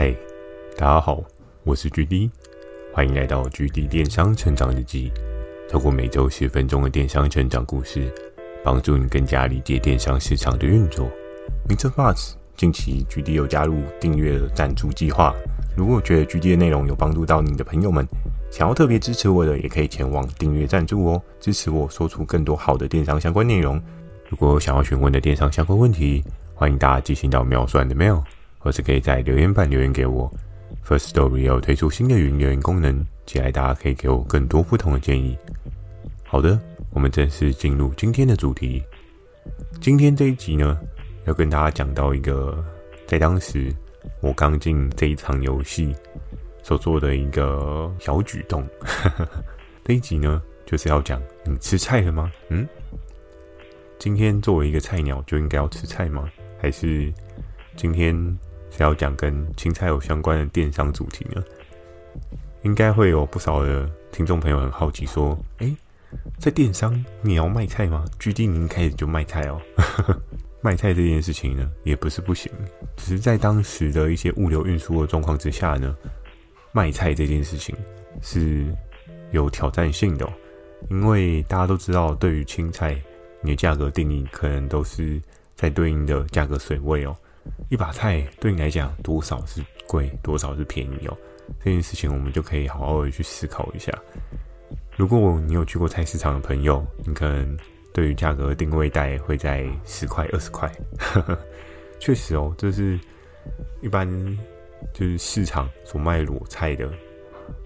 嗨，大家好，我是 GD，欢迎来到 GD 电商成长日记。透过每周十分钟的电商成长故事，帮助你更加理解电商市场的运作。Mr. Buzz，近期 GD 有加入订阅赞助计划。如果觉得 GD 的内容有帮助到你的朋友们，想要特别支持我的，也可以前往订阅赞助哦，支持我说出更多好的电商相关内容。如果想要询问的电商相关问题，欢迎大家寄信到描述栏的 mail，或是可以在留言板留言给我。First Story 有推出新的语音留言功能，期待大家可以给我更多不同的建议。好的，我们正式进入今天的主题。今天这一集呢，要跟大家讲到一个在当时我刚进这一场游戏所做的一个小举动。这一集呢，就是要讲你吃菜了吗？嗯。今天作为一个菜鸟，就应该要吃菜吗？还是今天是要讲跟青菜有相关的电商主题呢？应该会有不少的听众朋友很好奇，说：“诶，在电商你要卖菜吗？GD 你一开始就卖菜哦。”卖菜这件事情呢，也不是不行，只是在当时的一些物流运输的状况之下呢，卖菜这件事情是有挑战性的哦，因为大家都知道，对于青菜。你的价格定义可能都是在对应的价格水位哦。一把菜对你来讲多少是贵，多少是便宜哦？这件事情我们就可以好好的去思考一下。如果你有去过菜市场的朋友，你可能对于价格定位带会在十块、二十块。确实哦，这是一般就是市场所卖裸菜的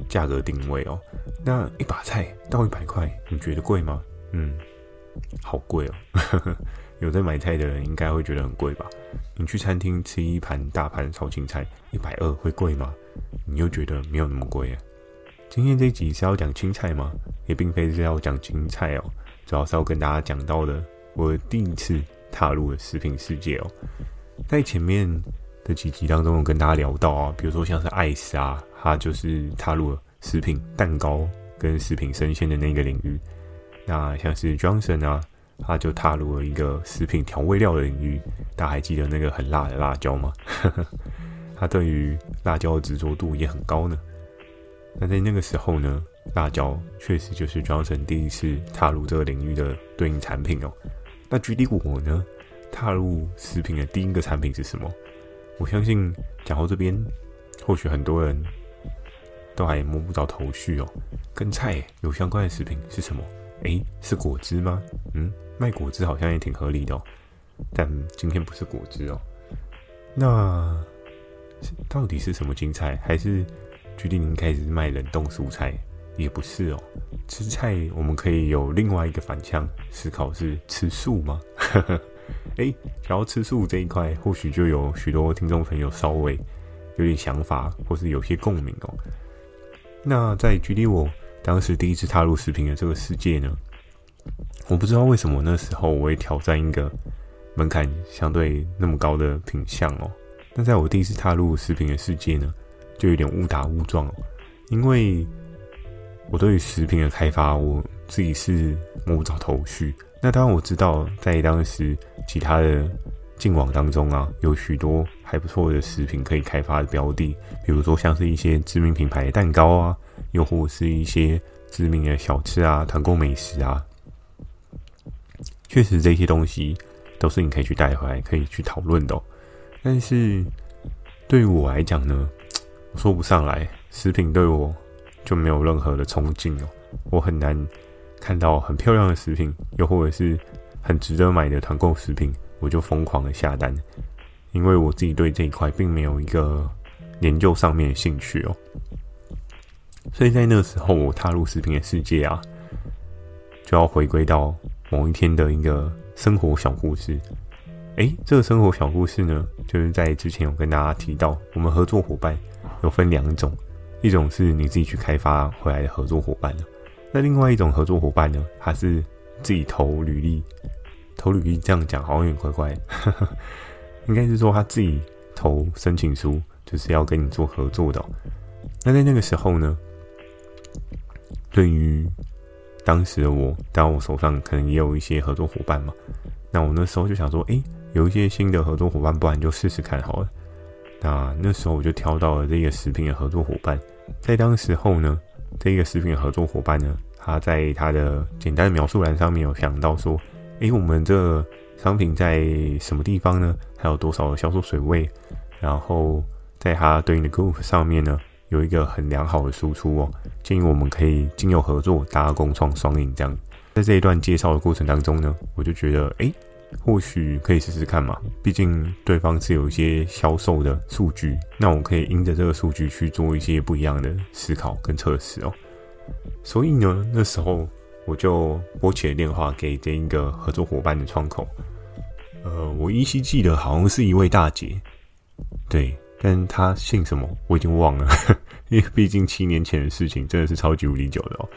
价格定位哦。那一把菜到一百块，你觉得贵吗？嗯。好贵哦，有在买菜的人应该会觉得很贵吧？你去餐厅吃一盘大盘炒青菜，一百二会贵吗？你又觉得没有那么贵啊？今天这一集是要讲青菜吗？也并非是要讲青菜哦，主要是要跟大家讲到的，我第一次踏入了食品世界哦。在前面的几集当中，有跟大家聊到啊，比如说像是艾斯啊，他就是踏入了食品蛋糕跟食品生鲜的那个领域。那像是 Johnson 啊，他就踏入了一个食品调味料的领域。大家还记得那个很辣的辣椒吗？他对于辣椒的执着度也很高呢。那在那个时候呢，辣椒确实就是 Johnson 第一次踏入这个领域的对应产品哦。那 GD 我呢，踏入食品的第一个产品是什么？我相信讲到这边，或许很多人都还摸不着头绪哦。跟菜有相关的食品是什么？诶，是果汁吗？嗯，卖果汁好像也挺合理的哦。但今天不是果汁哦。那到底是什么青菜？还是决定您开始卖冷冻蔬菜？也不是哦。吃菜我们可以有另外一个反向思考：是吃素吗？诶，想要吃素这一块，或许就有许多听众朋友稍微有点想法，或是有些共鸣哦。那在举例我。当时第一次踏入食品的这个世界呢，我不知道为什么那时候我会挑战一个门槛相对那么高的品项哦。那在我第一次踏入食品的世界呢，就有点误打误撞哦，因为我对于食品的开发，我自己是摸不着头绪。那当然我知道，在当时其他的进网当中啊，有许多还不错的食品可以开发的标的，比如说像是一些知名品牌蛋糕啊。又或是一些知名的小吃啊、团购美食啊，确实这些东西都是你可以去带回来、可以去讨论的。但是对于我来讲呢，我说不上来，食品对我就没有任何的冲劲哦。我很难看到很漂亮的食品，又或者是很值得买的团购食品，我就疯狂的下单，因为我自己对这一块并没有一个研究上面的兴趣哦。所以在那个时候，我踏入食品的世界啊，就要回归到某一天的一个生活小故事。诶，这个生活小故事呢，就是在之前有跟大家提到，我们合作伙伴有分两种，一种是你自己去开发回来的合作伙伴，那另外一种合作伙伴呢，他是自己投履历，投履历这样讲好像有点怪怪的，应该是说他自己投申请书，就是要跟你做合作的。那在那个时候呢，对于当时的我，当我手上可能也有一些合作伙伴嘛。那我那时候就想说，诶，有一些新的合作伙伴，不然就试试看好了。那那时候我就挑到了这个食品的合作伙伴，在当时候呢，这个食品的合作伙伴呢，他在他的简单的描述栏上面有想到说，诶，我们这商品在什么地方呢？还有多少的销售水位？然后在他对应的 group 上面呢，有一个很良好的输出哦，建议我们可以经由合作，大家共创双赢这样。在这一段介绍的过程当中呢，我就觉得，诶。或许可以试试看嘛，毕竟对方是有一些销售的数据，那我可以因着这个数据去做一些不一样的思考跟测试哦。所以呢，那时候我就拨起了电话给这一个合作伙伴的窗口。呃，我依稀记得好像是一位大姐，对，但他姓什么我已经忘了，因为毕竟七年前的事情真的是超级无敌久的哦。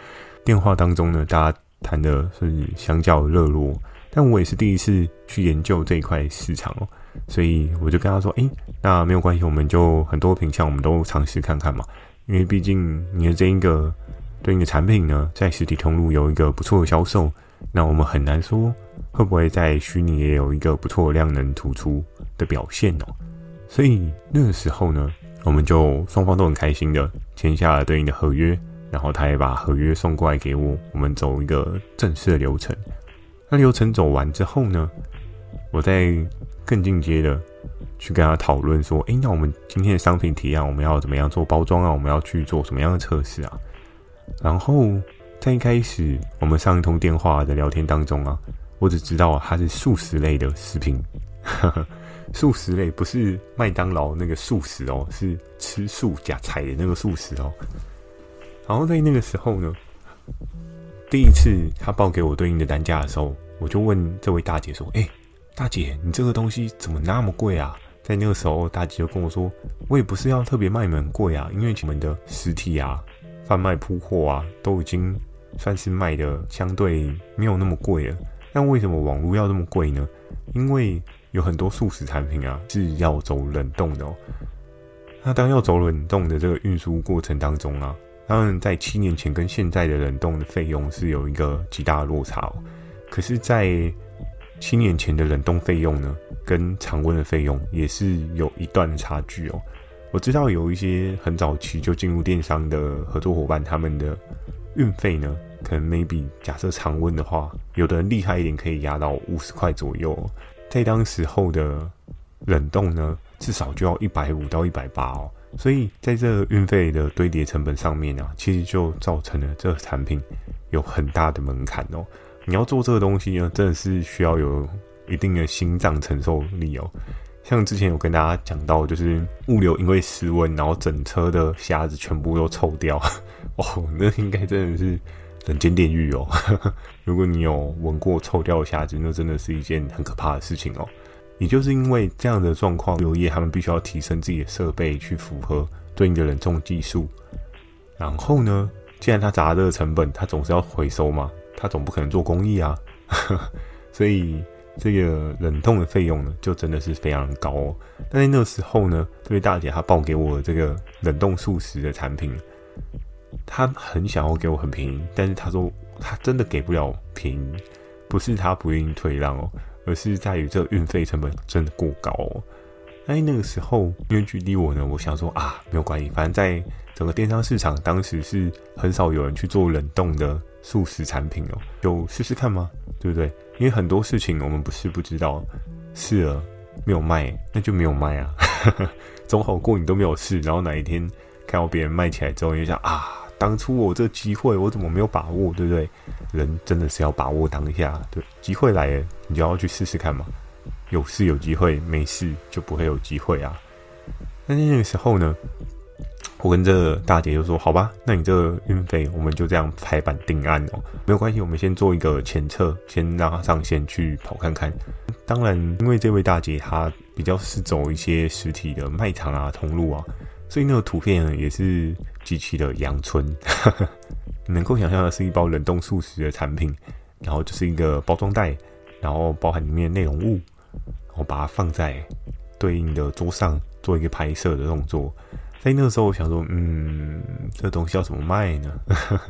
电话当中呢，大家谈的是相较热络。但我也是第一次去研究这一块市场哦，所以我就跟他说：“诶，那没有关系，我们就很多品项我们都尝试看看嘛。因为毕竟你的这一个对应的产品呢，在实体通路有一个不错的销售，那我们很难说会不会在虚拟也有一个不错的量能突出的表现哦。所以那个时候呢，我们就双方都很开心的签下了对应的合约，然后他也把合约送过来给我，我们走一个正式的流程。”那流程走完之后呢，我再更进阶的去跟他讨论说，诶，那我们今天的商品提案，我们要怎么样做包装啊？我们要去做什么样的测试啊？然后在一开始我们上一通电话的聊天当中啊，我只知道它是素食类的食品，呵呵素食类不是麦当劳那个素食哦，是吃素加菜的那个素食哦。然后在那个时候呢。第一次他报给我对应的单价的时候，我就问这位大姐说：“哎，大姐，你这个东西怎么那么贵啊？”在那个时候，大姐就跟我说：“我也不是要特别卖你们贵啊，因为你们的实体啊、贩卖铺货啊，都已经算是卖的相对没有那么贵了。但为什么网络要那么贵呢？因为有很多速食产品啊是要走冷冻的哦。那当要走冷冻的这个运输过程当中啊。”当然，在七年前跟现在的冷冻的费用是有一个极大的落差哦。可是，在七年前的冷冻费用呢，跟常温的费用也是有一段的差距哦。我知道有一些很早期就进入电商的合作伙伴，他们的运费呢，可能 maybe 假设常温的话，有的人厉害一点可以压到五十块左右，在当时候的冷冻呢，至少就要一百五到一百八哦。所以在这运费的堆叠成本上面啊，其实就造成了这个产品有很大的门槛哦。你要做这个东西呢，真的是需要有一定的心脏承受力哦。像之前有跟大家讲到，就是物流因为失温，然后整车的虾子全部都臭掉 哦，那应该真的是人间炼狱哦。如果你有闻过臭掉的虾子，那真的是一件很可怕的事情哦。也就是因为这样的状况，物流业他们必须要提升自己的设备去符合对应的冷冻技术。然后呢，既然他砸这个成本，他总是要回收嘛，他总不可能做公益啊。所以这个冷冻的费用呢，就真的是非常高哦。但在那个时候呢，这位大姐她报给我这个冷冻素食的产品，他很想要给我很便宜，但是他说他真的给不了便宜，不是他不愿意退让哦。而是在于这运费成本真的过高哦。哎，那个时候因为距离我呢，我想说啊，没有关系，反正在整个电商市场，当时是很少有人去做冷冻的素食产品哦，就试试看吗？对不对？因为很多事情我们不是不知道，试了没有卖，那就没有卖啊，总好过你都没有试，然后哪一天看到别人卖起来之后，你就想啊。当初我这机会，我怎么没有把握？对不对？人真的是要把握当下，对，机会来了，你就要去试试看嘛。有事有机会，没事就不会有机会啊。那那个时候呢，我跟这大姐就说：“好吧，那你这个运费我们就这样拍板定案哦，没有关系，我们先做一个前测，先让她上线去跑看看。当然，因为这位大姐她比较是走一些实体的卖场啊、通路啊。”所以那个图片，也是极其的阳春，能够想象的是一包冷冻素食的产品，然后就是一个包装袋，然后包含里面内容物，然后把它放在对应的桌上做一个拍摄的动作。在那个时候，我想说，嗯，这东西要怎么卖呢？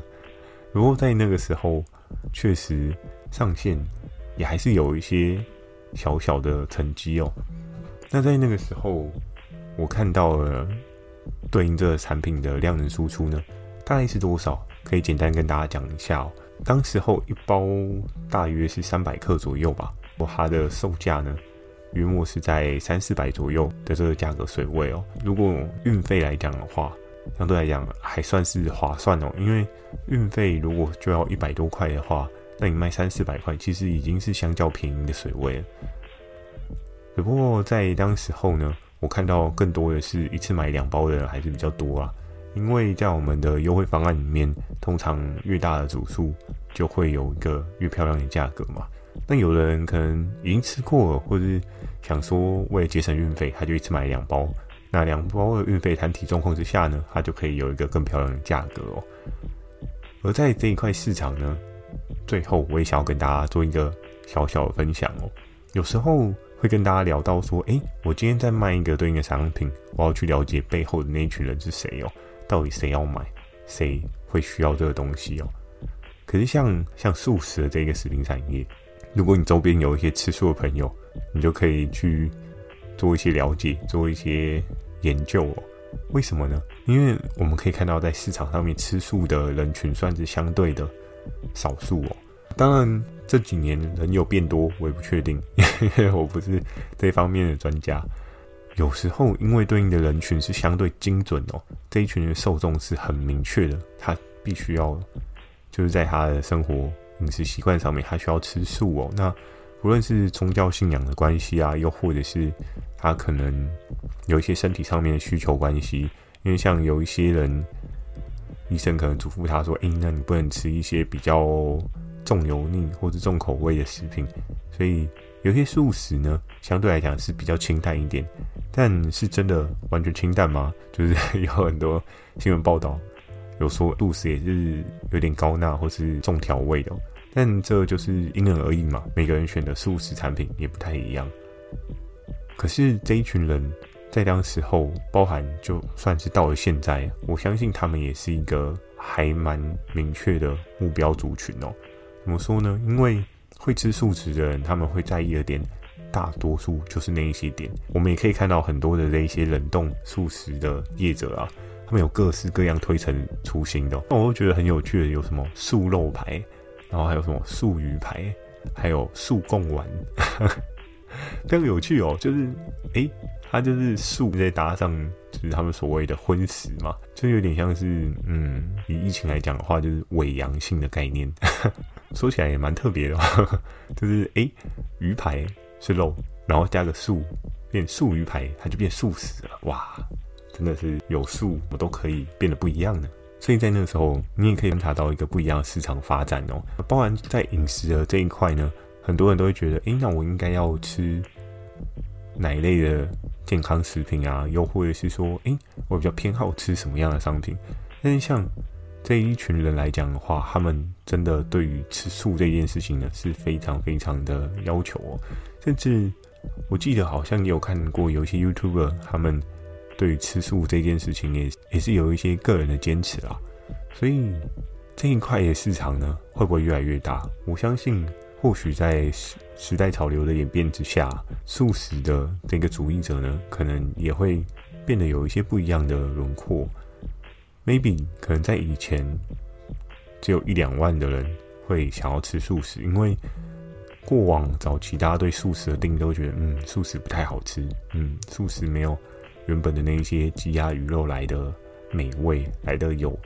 不过在那个时候，确实上线也还是有一些小小的成绩哦。那在那个时候。我看到了对应这个产品的量能输出呢，大概是多少？可以简单跟大家讲一下哦。当时候一包大约是三百克左右吧，它的售价呢，约莫是在三四百左右的这个价格水位哦。如果运费来讲的话，相对来讲还算是划算哦，因为运费如果就要一百多块的话，那你卖三四百块，其实已经是相较便宜的水位了。只不过在当时候呢，我看到更多的是一次买两包的人还是比较多啊。因为在我们的优惠方案里面，通常越大的组数就会有一个越漂亮的价格嘛。那有的人可能已经吃过了，或者是想说为了节省运费，他就一次买两包。那两包的运费摊体状况之下呢，它就可以有一个更漂亮的价格哦。而在这一块市场呢，最后我也想要跟大家做一个小小的分享哦。有时候会跟大家聊到说，诶，我今天在卖一个对应的商品，我要去了解背后的那一群人是谁哦，到底谁要买，谁会需要这个东西哦。可是像像素食的这个食品产业，如果你周边有一些吃素的朋友，你就可以去做一些了解，做一些研究哦。为什么呢？因为我们可以看到，在市场上面吃素的人群算是相对的少数哦。当然这几年人有变多，我也不确定，因 为我不是这方面的专家。有时候因为对应的人群是相对精准哦，这一群的受众是很明确的，他必须要就是在他的生活饮食习惯上面，他需要吃素哦。那不论是宗教信仰的关系啊，又或者是他可能有一些身体上面的需求关系，因为像有一些人，医生可能嘱咐他说：“诶，那你不能吃一些比较重油腻或者重口味的食品。”所以有些素食呢，相对来讲是比较清淡一点。但是真的完全清淡吗？就是 有很多新闻报道有说素食也是有点高钠或是重调味的。但这就是因人而异嘛，每个人选的素食产品也不太一样。可是这一群人在当时候，包含就算是到了现在，我相信他们也是一个还蛮明确的目标族群哦。怎么说呢？因为会吃素食的人，他们会在意的点，大多数就是那一些点。我们也可以看到很多的这一些冷冻素食的业者啊，他们有各式各样推陈出新的。那我都觉得很有趣的，有什么素肉排。然后还有什么素鱼排，还有素贡丸，非常有趣哦。就是，诶，它就是素再搭上，就是他们所谓的荤食嘛，就有点像是，嗯，以疫情来讲的话，就是伪阳性的概念。说起来也蛮特别的，就是，诶，鱼排是肉，然后加个素，变素鱼排，它就变素食了。哇，真的是有素，我都可以变得不一样的。所以在那个时候，你也可以观察到一个不一样的市场发展哦。包含在饮食的这一块呢，很多人都会觉得，诶，那我应该要吃哪一类的健康食品啊？又或者是说，诶，我比较偏好吃什么样的商品？但是像这一群人来讲的话，他们真的对于吃素这件事情呢，是非常非常的要求哦。甚至我记得好像也有看过有一些 YouTuber 他们。对于吃素这件事情也，也是有一些个人的坚持啦。所以这一块的市场呢，会不会越来越大？我相信，或许在时时代潮流的演变之下，素食的这个主义者呢，可能也会变得有一些不一样的轮廓。Maybe 可能在以前，只有一两万的人会想要吃素食，因为过往早期大家对素食的定义都觉得，嗯，素食不太好吃，嗯，素食没有。原本的那一些鸡鸭鱼肉来的美味，来的有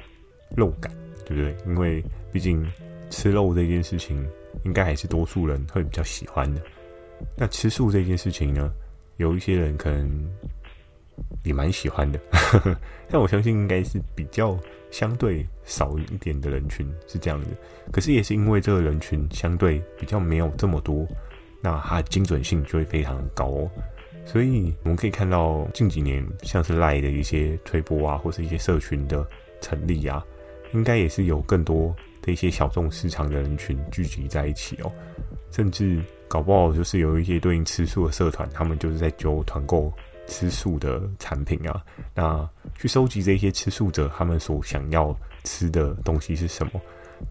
肉感，对不对？因为毕竟吃肉这件事情，应该还是多数人会比较喜欢的。那吃素这件事情呢，有一些人可能也蛮喜欢的，但我相信应该是比较相对少一点的人群是这样的。可是也是因为这个人群相对比较没有这么多，那它精准性就会非常高哦。所以我们可以看到近几年像是赖的一些推播啊，或是一些社群的成立啊，应该也是有更多的一些小众市场的人群聚集在一起哦。甚至搞不好就是有一些对应吃素的社团，他们就是在揪团购吃素的产品啊，那去收集这些吃素者他们所想要吃的东西是什么。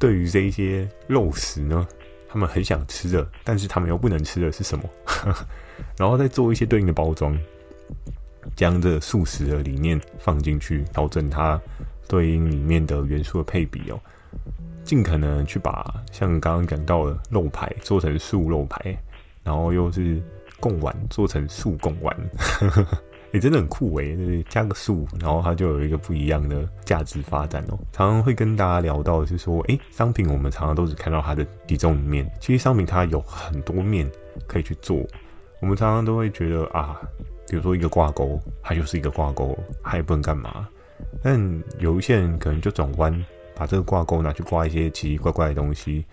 对于这一些肉食呢，他们很想吃的，但是他们又不能吃的是什么？然后再做一些对应的包装，将这素食的理念放进去，调整它对应里面的元素的配比哦，尽可能去把像刚刚讲到的肉排做成素肉排，然后又是贡丸做成素贡丸。也、真的很酷诶，就是加个素，然后它就有一个不一样的价值发展哦。常常会跟大家聊到的是说，诶、商品我们常常都只看到它的其中一面，其实商品它有很多面可以去做。我们常常都会觉得啊，比如说一个挂钩，它就是一个挂钩，它也不能干嘛。但有一些人可能就转弯，把这个挂钩拿去挂一些奇奇怪怪的东西，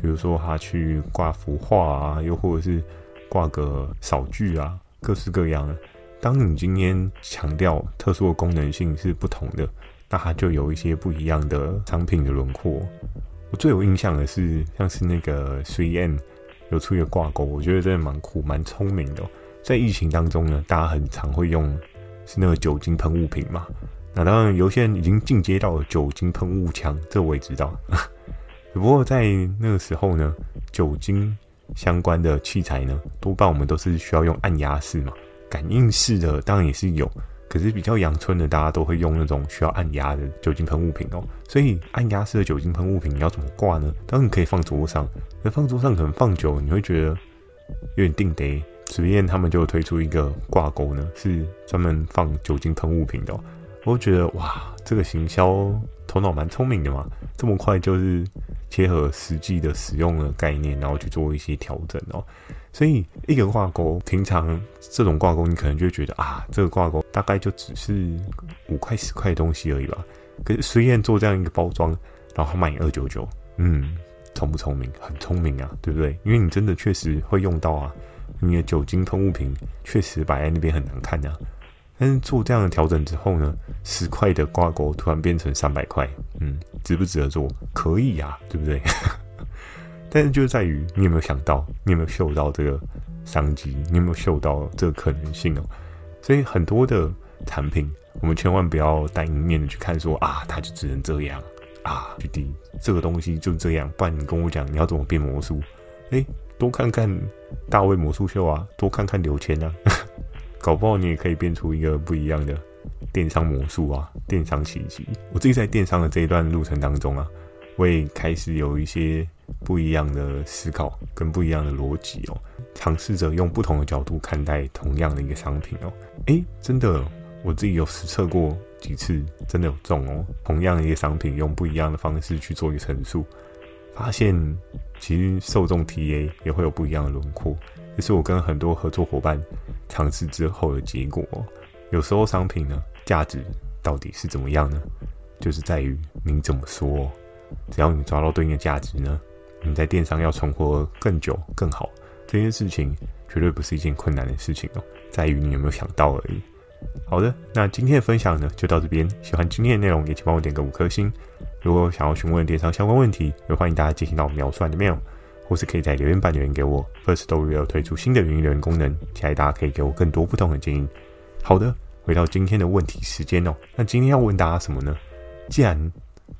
比如说他去挂幅画啊，又或者是挂个扫具啊，各式各样的。当你今天强调特殊的功能性是不同的，那它就有一些不一样的商品的轮廓。我最有印象的是，像是那个 3M 有出一个挂钩，我觉得真的蛮酷、蛮聪明的。在疫情当中呢，大家很常会用是那个酒精喷雾瓶嘛。那当然，有些人已经进阶到了酒精喷雾枪，这我也知道。只 不过在那个时候呢，酒精相关的器材呢，多半我们都是需要用按压式嘛。感应式的当然也是有，可是比较阳春的，大家都会用那种需要按压的酒精喷雾瓶哦。所以按压式的酒精喷雾瓶你要怎么挂呢？当然可以放桌上，那放桌上可能放久，你会觉得有点定得。实验他们就推出一个挂钩呢，是专门放酒精喷雾瓶的。我觉得哇，这个行销头脑蛮聪明的嘛，这么快就是切合实际的使用的概念，然后去做一些调整哦。所以一个挂钩，平常这种挂钩，你可能就会觉得啊，这个挂钩大概就只是五块十块的东西而已吧。可是虽然做这样一个包装，然后卖你二九九，嗯，聪不聪明？很聪明啊，对不对？因为你真的确实会用到啊，你的酒精喷雾瓶确实摆在那边很难看啊。但是做这样的调整之后呢，十块的挂钩突然变成三百块，嗯，值不值得做？可以呀，对不对？但是就在于你有没有想到，你有没有嗅到这个商机，你有没有嗅到这个可能性哦？所以很多的产品，我们千万不要单一面的去看说，啊，它就只能这样啊，就第这个东西就这样。不然你跟我讲你要怎么变魔术？诶，多看看大卫魔术秀啊，多看看刘谦啊，搞不好你也可以变出一个不一样的电商魔术啊，电商奇迹。我自己在电商的这一段路程当中啊，我也开始有一些。不一样的思考跟不一样的逻辑哦，尝试着用不同的角度看待同样的一个商品哦。诶，真的，我自己有实测过几次，真的有中哦。同样一个商品，用不一样的方式去做一个陈述，发现其实受众 TA 也会有不一样的轮廓。这是我跟很多合作伙伴尝试之后的结果。有时候商品呢，价值到底是怎么样呢？就是在于您怎么说。只要你抓到对应的价值呢，你在电商要存活更久更好，这件事情绝对不是一件困难的事情哦，在于你有没有想到而已。好的，那今天的分享呢就到这边。喜欢今天的内容，也请帮我点个五颗星。如果想要询问电商相关问题，也欢迎大家进行到描述的 mail，或是可以在留言板留言给我。First Story 有推出新的语音留言功能，期待大家可以给我更多不同的建议。好的，回到今天的问题时间哦。那今天要问大家什么呢？既然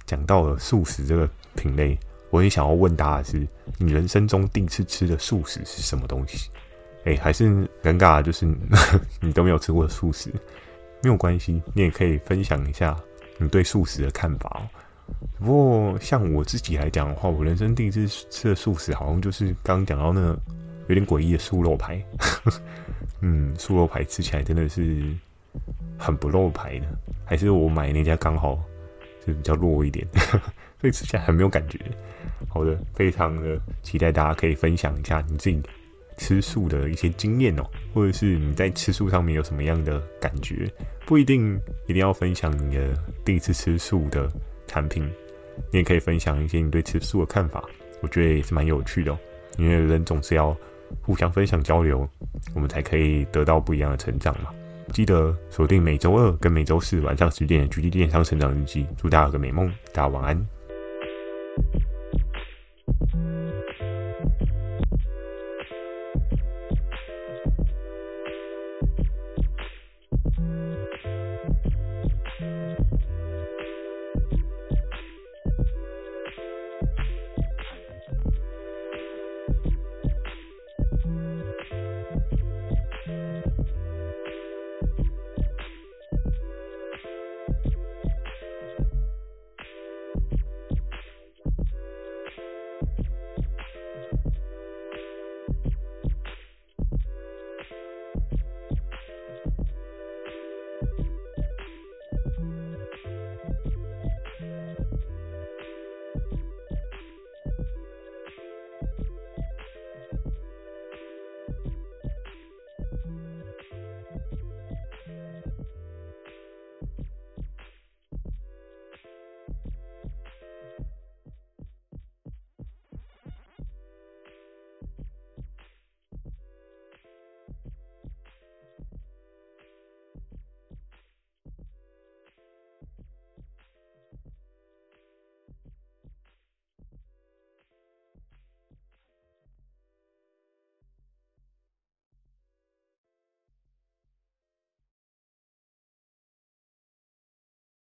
讲到了素食这个品类。我也想要问大家的是，你人生中第一次吃的素食是什么东西？哎、还是尴尬，就是 你都没有吃过素食，没有关系，你也可以分享一下你对素食的看法哦。不过像我自己来讲的话，我人生第一次吃的素食，好像就是刚刚讲到那有点诡异的素肉排。嗯，素肉排吃起来真的是很不肉排的，还是我买那家刚好就比较弱一点。所以吃起来很没有感觉。好的，非常的期待大家可以分享一下你自己吃素的一些经验哦，或者是你在吃素上面有什么样的感觉，不一定一定要分享你的第一次吃素的产品，你也可以分享一些你对吃素的看法，我觉得也是蛮有趣的哦。因为人总是要互相分享交流，我们才可以得到不一样的成长嘛。记得锁定每周二跟每周四晚上十点的《GD 电商成长日记》，祝大家有个美梦，大家晚安。